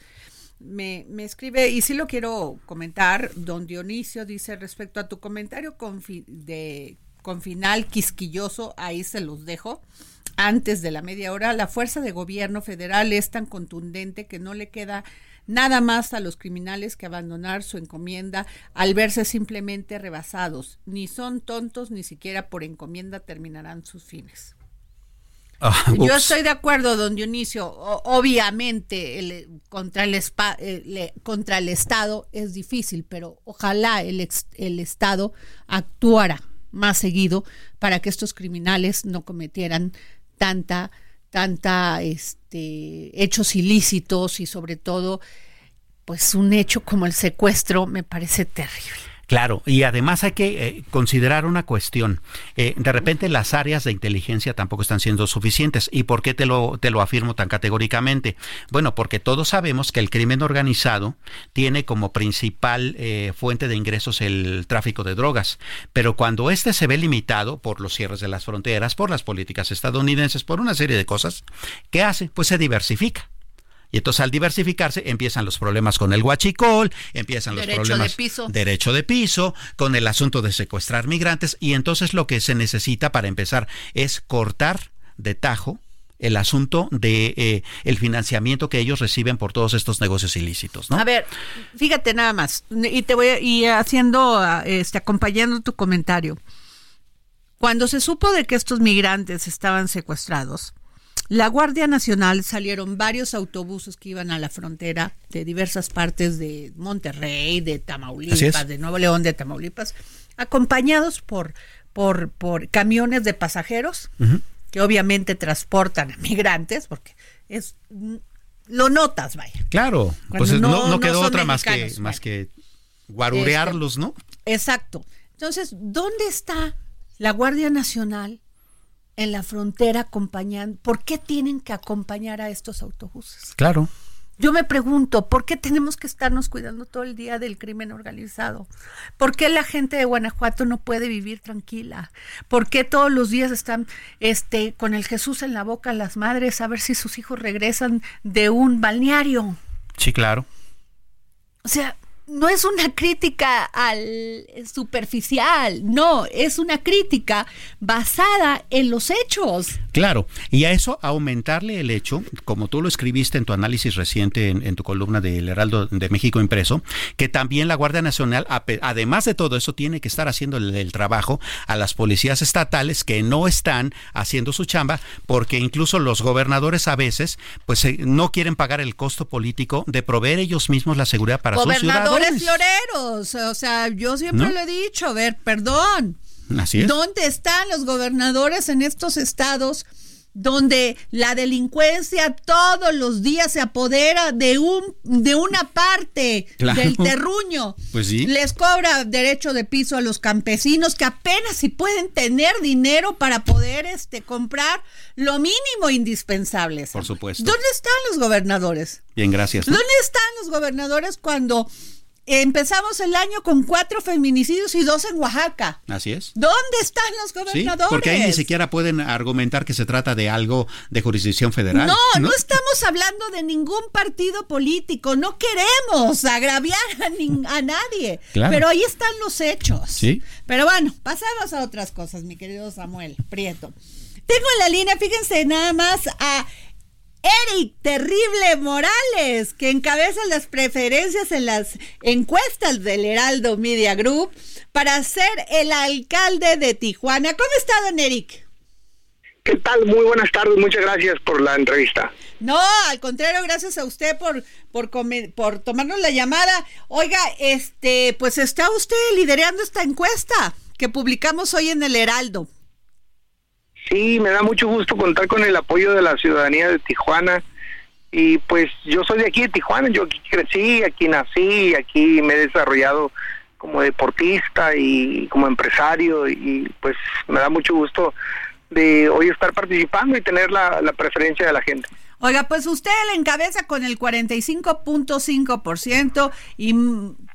me, me, escribe, y sí lo quiero comentar, don Dionisio dice, respecto a tu comentario confi de, con final quisquilloso, ahí se los dejo, antes de la media hora, la fuerza de gobierno federal es tan contundente que no le queda nada más a los criminales que abandonar su encomienda al verse simplemente rebasados. Ni son tontos, ni siquiera por encomienda terminarán sus fines. Ah, Yo estoy de acuerdo, don Dionisio. O, obviamente el, contra, el, spa, el, contra el Estado es difícil, pero ojalá el, ex, el Estado actuara más seguido para que estos criminales no cometieran tanta tanta este hechos ilícitos y sobre todo pues un hecho como el secuestro me parece terrible. Claro, y además hay que eh, considerar una cuestión. Eh, de repente las áreas de inteligencia tampoco están siendo suficientes. ¿Y por qué te lo, te lo afirmo tan categóricamente? Bueno, porque todos sabemos que el crimen organizado tiene como principal eh, fuente de ingresos el tráfico de drogas. Pero cuando este se ve limitado por los cierres de las fronteras, por las políticas estadounidenses, por una serie de cosas, ¿qué hace? Pues se diversifica. Y entonces al diversificarse empiezan los problemas con el huachicol, empiezan los derecho problemas de piso. derecho de piso, con el asunto de secuestrar migrantes y entonces lo que se necesita para empezar es cortar de tajo el asunto de eh, el financiamiento que ellos reciben por todos estos negocios ilícitos, ¿no? A ver, fíjate nada más y te voy y haciendo este acompañando tu comentario. Cuando se supo de que estos migrantes estaban secuestrados, la Guardia Nacional salieron varios autobuses que iban a la frontera de diversas partes de Monterrey, de Tamaulipas, de Nuevo León, de Tamaulipas, acompañados por, por, por camiones de pasajeros uh -huh. que obviamente transportan a migrantes, porque es lo notas, vaya. Claro, pues no, no, no quedó no otra más que, más que guarurearlos, este, ¿no? Exacto. Entonces, ¿dónde está la Guardia Nacional? En la frontera acompañando. ¿Por qué tienen que acompañar a estos autobuses? Claro. Yo me pregunto, ¿por qué tenemos que estarnos cuidando todo el día del crimen organizado? ¿Por qué la gente de Guanajuato no puede vivir tranquila? ¿Por qué todos los días están este, con el Jesús en la boca las madres a ver si sus hijos regresan de un balneario? Sí, claro. O sea, no es una crítica al superficial, no, es una crítica basada en los hechos. Claro, y a eso aumentarle el hecho, como tú lo escribiste en tu análisis reciente en, tu columna del Heraldo de México impreso, que también la Guardia Nacional, además de todo eso, tiene que estar haciendo el, trabajo a las policías estatales que no están haciendo su chamba, porque incluso los gobernadores a veces, pues eh, no quieren pagar el costo político de proveer ellos mismos la seguridad para sus ciudadanos floreros. O sea, yo siempre lo he dicho, a ver, perdón. Así es. ¿Dónde están los gobernadores en estos estados? donde la delincuencia todos los días se apodera de un de una parte del terruño. Pues sí. Les cobra derecho de piso a los campesinos que apenas si pueden tener dinero para poder este comprar lo mínimo indispensable. Por supuesto. ¿Dónde están los gobernadores? Bien, gracias. ¿Dónde están los gobernadores cuando Empezamos el año con cuatro feminicidios y dos en Oaxaca. Así es. ¿Dónde están los gobernadores? porque ahí ni siquiera pueden argumentar que se trata de algo de jurisdicción federal. No, no, estamos hablando de ningún partido político. No queremos agraviar a, nadie. Pero ahí están los hechos. Sí. Pero bueno, pasamos a otras cosas, mi querido Samuel Prieto. Tengo en la línea, fíjense nada más a Eric Terrible Morales, que encabeza las preferencias en las encuestas del Heraldo Media Group para ser el alcalde de Tijuana. ¿Cómo está, don Eric? ¿Qué tal? Muy buenas tardes, muchas gracias por la entrevista. No, al contrario, gracias a usted por, por, por tomarnos la llamada. Oiga, este, pues está usted liderando esta encuesta que publicamos hoy en el Heraldo. Sí, me da mucho gusto contar con el apoyo de la ciudadanía de Tijuana. Y pues yo soy de aquí de Tijuana, yo aquí crecí, aquí nací, aquí me he desarrollado como deportista y como empresario y pues me da mucho gusto de hoy estar participando y tener la, la preferencia de la gente. Oiga, pues usted le encabeza con el 45.5% y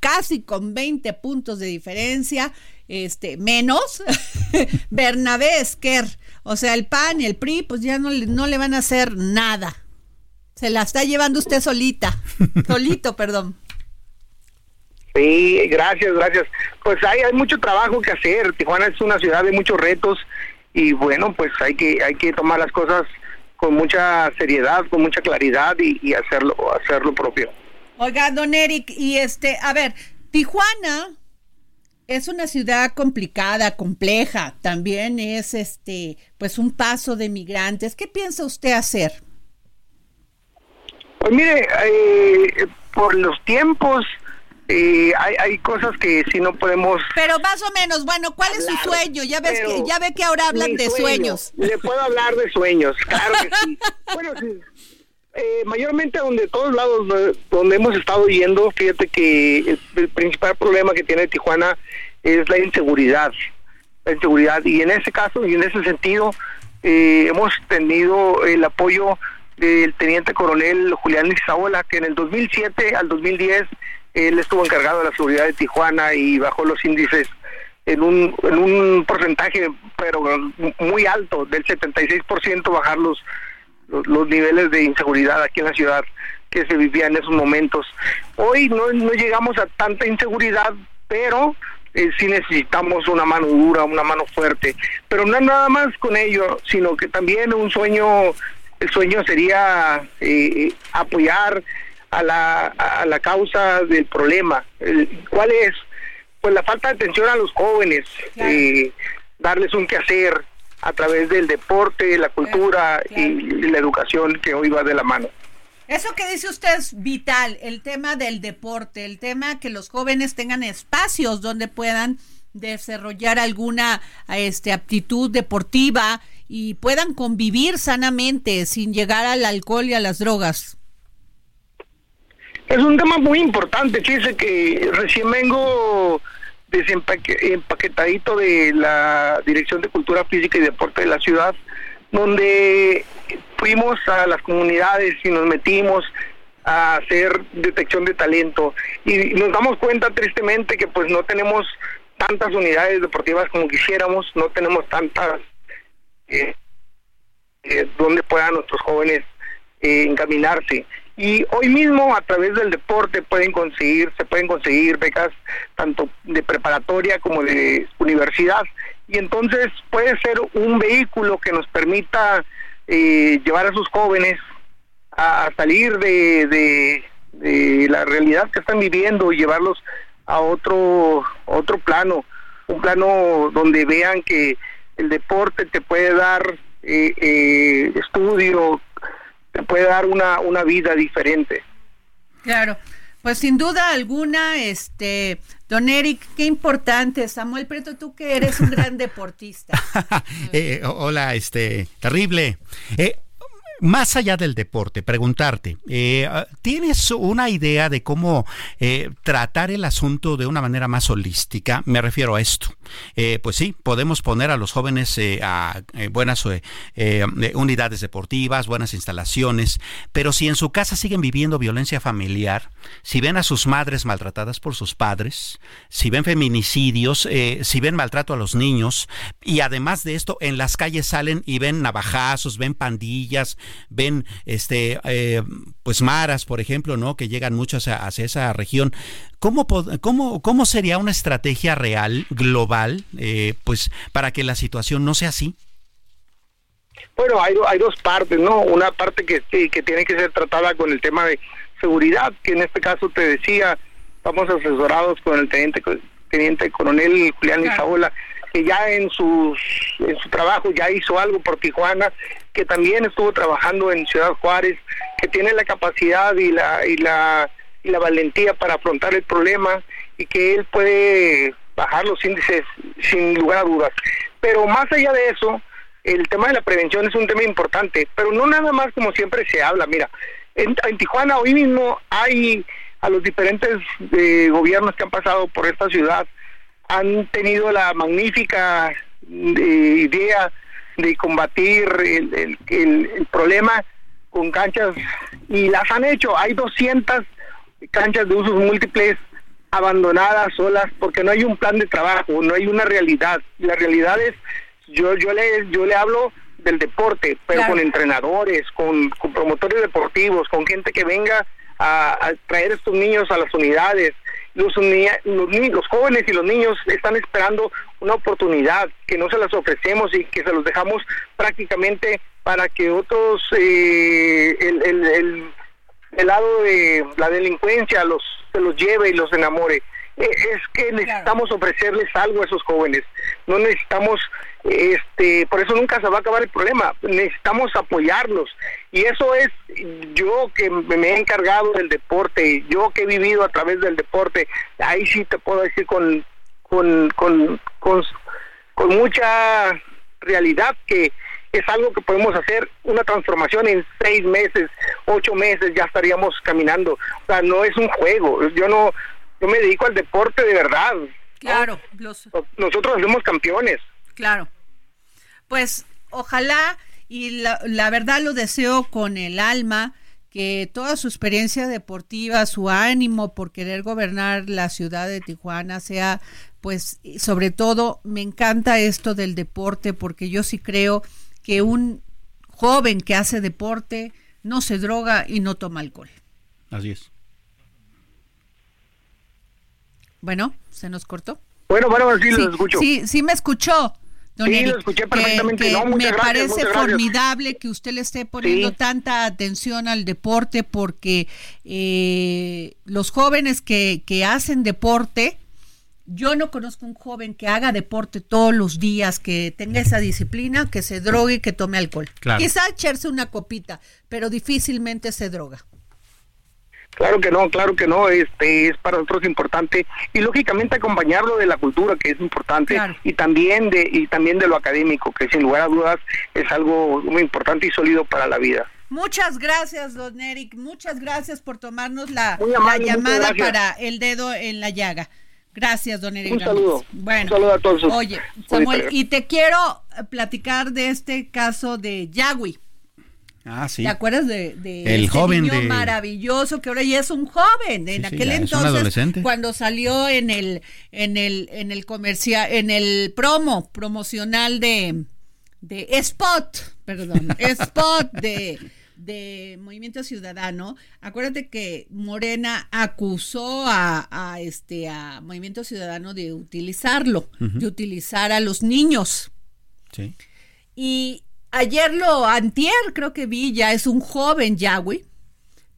casi con 20 puntos de diferencia, este menos Bernabé Esquer. O sea, el PAN y el PRI, pues ya no, no le van a hacer nada. Se la está llevando usted solita. Solito, perdón. Sí, gracias, gracias. Pues hay, hay mucho trabajo que hacer. Tijuana es una ciudad de muchos retos y bueno, pues hay que hay que tomar las cosas con mucha seriedad, con mucha claridad y, y hacerlo hacerlo propio. Oiga, don Eric, y este, a ver, Tijuana es una ciudad complicada, compleja. También es este, pues un paso de migrantes. ¿Qué piensa usted hacer? Pues mire, eh, por los tiempos eh, hay, hay cosas que si no podemos. Pero más o menos, bueno, ¿cuál es su sueño? Ya ves que ya ve que ahora hablan de sueños. Le puedo hablar de sueños, claro que sí. bueno, sí. Eh, mayormente donde todos lados donde hemos estado yendo, fíjate que el, principal problema que tiene Tijuana es la inseguridad, la inseguridad. Y en ese caso y en ese sentido eh, hemos tenido el apoyo del teniente coronel Julián Lizaola que en el 2007 al 2010 él estuvo encargado de la seguridad de Tijuana y bajó los índices en un, en un porcentaje pero muy alto del 76% bajar los los, niveles de inseguridad aquí en la ciudad que se vivía en esos momentos. Hoy no, no llegamos a tanta inseguridad, pero eh, sí necesitamos una mano dura, una mano fuerte. Pero no nada más con ello, sino que también un sueño, el sueño sería eh, apoyar a la, a la causa del problema. ¿Cuál es? Pues la falta de atención a los jóvenes, eh, darles un quehacer, a través del deporte, la cultura y la educación que hoy va de la mano. Eso que dice usted es vital, el tema del deporte, el tema que los jóvenes tengan espacios donde puedan desarrollar alguna este, aptitud deportiva y puedan convivir sanamente sin llegar al alcohol y a las drogas. Es un tema muy importante, fíjese que recién vengo desempaquetadito de la Dirección de Cultura Física y Deporte de la ciudad, donde fuimos a las comunidades y nos metimos a hacer detección de talento. Y nos damos cuenta tristemente que pues no tenemos tantas unidades deportivas como quisiéramos, no tenemos tantas eh, eh, donde puedan nuestros jóvenes eh, encaminarse Y hoy mismo a través del deporte pueden conseguir, se pueden conseguir becas tanto de preparatoria como de universidad. Y entonces puede ser un vehículo que nos permita eh, llevar a sus jóvenes a salir de, de, de la realidad que están viviendo y llevarlos a otro, otro plano, un plano donde vean que el deporte te puede dar eh, eh, estudio, te puede dar una, una vida diferente. Claro. Pues sin duda alguna, este, don Eric, qué importante, Samuel Preto, tú que eres un gran deportista. Eh, hola, este, terrible. Eh, más allá del deporte, preguntarte, eh, ¿tienes una idea de cómo eh, tratar el asunto de una manera más holística? Me refiero a esto. Eh, pues sí, podemos poner a los jóvenes a buenas unidades deportivas, buenas instalaciones, pero si en su casa siguen viviendo violencia familiar, si ven a sus madres maltratadas por sus padres, si ven feminicidios, si ven maltrato a los niños, y además de esto, en las calles salen y ven navajazos, ven pandillas, ven este eh, pues maras, por ejemplo, ¿no? que llegan muchos hacia, esa región. ¿Cómo, cómo, ¿Cómo sería una estrategia real, global, eh, pues para que la situación no sea así? Bueno, hay, hay dos partes, ¿no? Una parte que, que tiene que ser tratada con el tema de seguridad, que en este caso te decía, estamos asesorados con el teniente, teniente coronel Julián Isaola, que ya en, sus, en su trabajo ya hizo algo por Tijuana, que también estuvo trabajando en Ciudad Juárez, que tiene la capacidad y la, y la, y la valentía para afrontar el problema y que él puede bajar los índices sin lugar a dudas. Pero más allá de eso, el tema de la prevención es un tema importante, pero no nada más como siempre se habla. Mira, en, Tijuana hoy mismo hay a los diferentes eh, gobiernos que han pasado por esta ciudad, han tenido la magnífica eh, idea de combatir el, el, problema con canchas y las han hecho. Hay 200 canchas de usos múltiples abandonadas, solas, porque no hay un plan de trabajo, no hay una realidad. La realidad es, yo, yo, le, yo le hablo del deporte, pero con entrenadores, con, con, promotores deportivos, con gente que venga a, a traer a estos niños a las unidades, los, los, los jóvenes y los niños están esperando una oportunidad que no se las ofrecemos y que se los dejamos prácticamente para que otros, eh, el, el, el, lado de la delincuencia los, se los lleve y los enamore. Eh, es que necesitamos ofrecerles algo a esos jóvenes. No necesitamos, este, por eso nunca se va a acabar el problema. Necesitamos apoyarlos. Y eso es yo que me he encargado del deporte, yo que he vivido a través del deporte. Ahí sí te puedo decir con, con, con, con, con mucha realidad que es algo que podemos hacer una transformación en seis meses, ocho meses, ya estaríamos caminando. O sea, no es un juego. Yo no, yo me dedico al deporte de verdad. Claro, nosotros somos campeones. Claro. Pues ojalá, y la, la verdad lo deseo con el alma, que toda su experiencia deportiva, su ánimo por querer gobernar la ciudad de Tijuana sea, pues, sobre todo, me encanta esto del deporte, porque yo sí creo que un joven que hace deporte no se droga y no toma alcohol. Así es. Bueno, ¿se nos cortó? Bueno, bueno, sí, lo escucho. Sí, sí me escuchó. Don sí, lo escuché perfectamente. me parece formidable que usted le esté poniendo tanta atención al deporte porque eh, los jóvenes que, que hacen deporte, yo no conozco un joven que haga deporte todos los días, que tenga esa disciplina, que se drogue y que tome alcohol. Quizá echarse una copita, pero difícilmente se droga. Claro que no, claro que no, este es para nosotros importante y lógicamente acompañarlo de la cultura que es importante y también de y también de lo académico que sin lugar a dudas es algo muy importante y sólido para la vida. Muchas gracias, don Eric, muchas gracias por tomarnos la, llamada para el dedo en la llaga. Gracias, don Eric. Un saludo. Bueno, un saludo a todos. Oye, Samuel, y te quiero platicar de este caso de Yagui. Ah, sí. ¿Te acuerdas de, el este joven niño maravilloso que ahora ya es un joven? En aquel entonces, cuando salió en el, en el, en el comercial, en el promo promocional de, de Spot, perdón, Spot de de Movimiento Ciudadano, acuérdate que Morena acusó a, a este a Movimiento Ciudadano de utilizarlo, de utilizar a los niños. Sí. Y ayer lo antier creo que vi, ya es un joven Yahweh,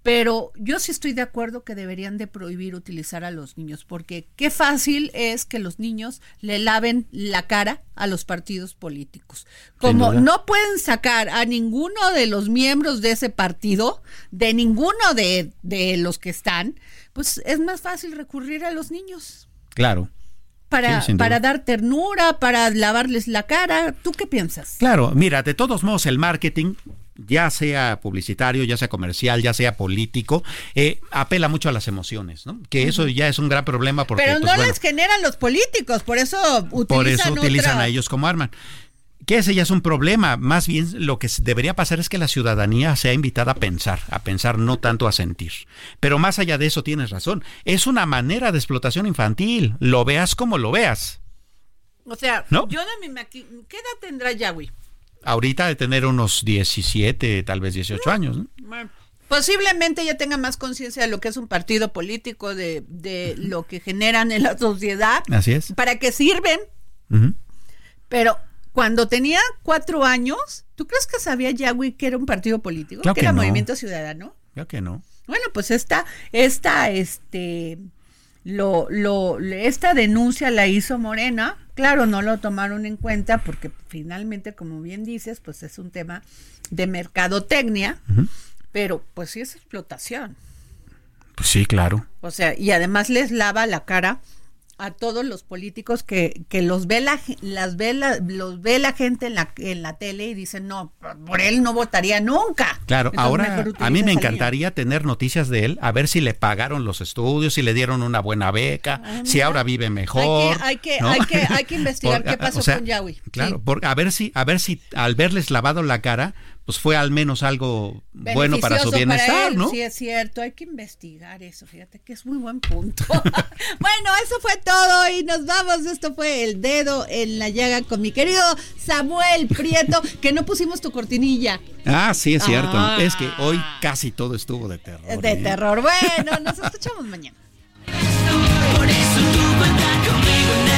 pero yo sí estoy de acuerdo que deberían de prohibir utilizar a los niños, porque qué fácil es que los niños le laven la cara a los partidos políticos. Como no pueden sacar a ninguno de los miembros de ese partido, de ninguno de, de los que están, pues es más fácil recurrir a los niños Claro. para, Sí, para dar ternura, para lavarles la cara. ¿Tú qué piensas? Claro, mira, de todos modos el marketing, ya sea publicitario, ya sea comercial, ya sea político, eh, apela mucho a las emociones, ¿no? Que eso ya es un gran problema porque Pero pues, no bueno, les generan los políticos, por eso utilizan por eso utilizan otra- a ellos como arma. Que ese ya es un problema. Más bien lo que debería pasar es que la ciudadanía sea invitada a pensar, a pensar, no tanto a sentir. Pero más allá de eso tienes razón. Es una manera de explotación infantil. Lo veas como lo veas. O sea, ¿No? yo me imagino. ¿Qué edad tendrá Yahweh? Ahorita de tener unos 17, tal vez 18 años. ¿no? Posiblemente ya tenga más conciencia de lo que es un partido político, de, de lo que generan en la sociedad, Así es. para qué sirven. Pero cuando tenía cuatro años, ¿tú crees que sabía Yahweh que era un partido político? Claro que, que era no. Movimiento Ciudadano. Creo que no. Bueno, pues esta, esta, este, lo, lo, esta denuncia la hizo Morena. Claro, no lo tomaron en cuenta porque finalmente, como bien dices, pues es un tema de mercadotecnia, pero pues sí es explotación. Pues sí, claro. O sea, y además les lava la cara a todos los políticos que, que los ve la las ve la- los ve la gente en la en la tele y dicen no por él no votaría nunca Claro, Entonces, ahora a mí me encantaría tener noticias de él, a ver si le pagaron los estudios, si le dieron una buena beca, Ah, si ahora vive mejor. Hay que, hay que, ¿no? hay que, hay que investigar Por- qué pasó o sea, con Yahweh. Claro, Sí. por- a ver si, a ver si al verles lavado la cara, pues fue al menos algo bueno para su bienestar, él, ¿no? Sí, es cierto, hay que investigar eso, fíjate que es muy buen punto. bueno, eso fue todo y nos vamos. Esto fue el dedo en la llaga con mi querido Samuel Prieto, que no pusimos tu cortinilla Ah, sí, es cierto. Ah. Es que hoy casi todo estuvo de terror. de ¿eh? terror. Bueno, nos escuchamos mañana. Por eso tú conmigo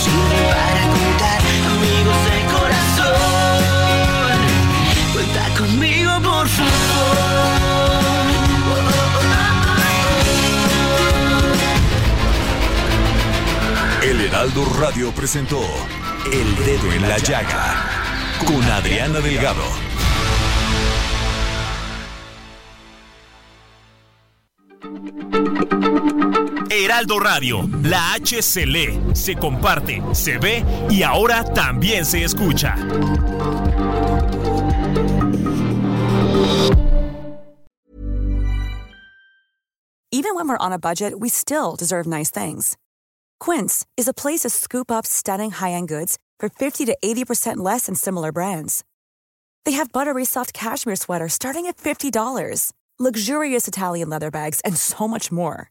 sirven para contar amigos de corazón, cuenta conmigo, por favor. El Heraldo Radio presentó El Dedo en la Llaga con Adriana Delgado. Heraldo Radio, la H se lee, se comparte, se ve y ahora también se escucha. Even when we're on a budget, we still deserve nice things. Quince is a place to scoop up stunning high-end goods for 50 to 80% less than similar brands. They have buttery soft cashmere sweaters starting at $50, luxurious Italian leather bags, and so much more.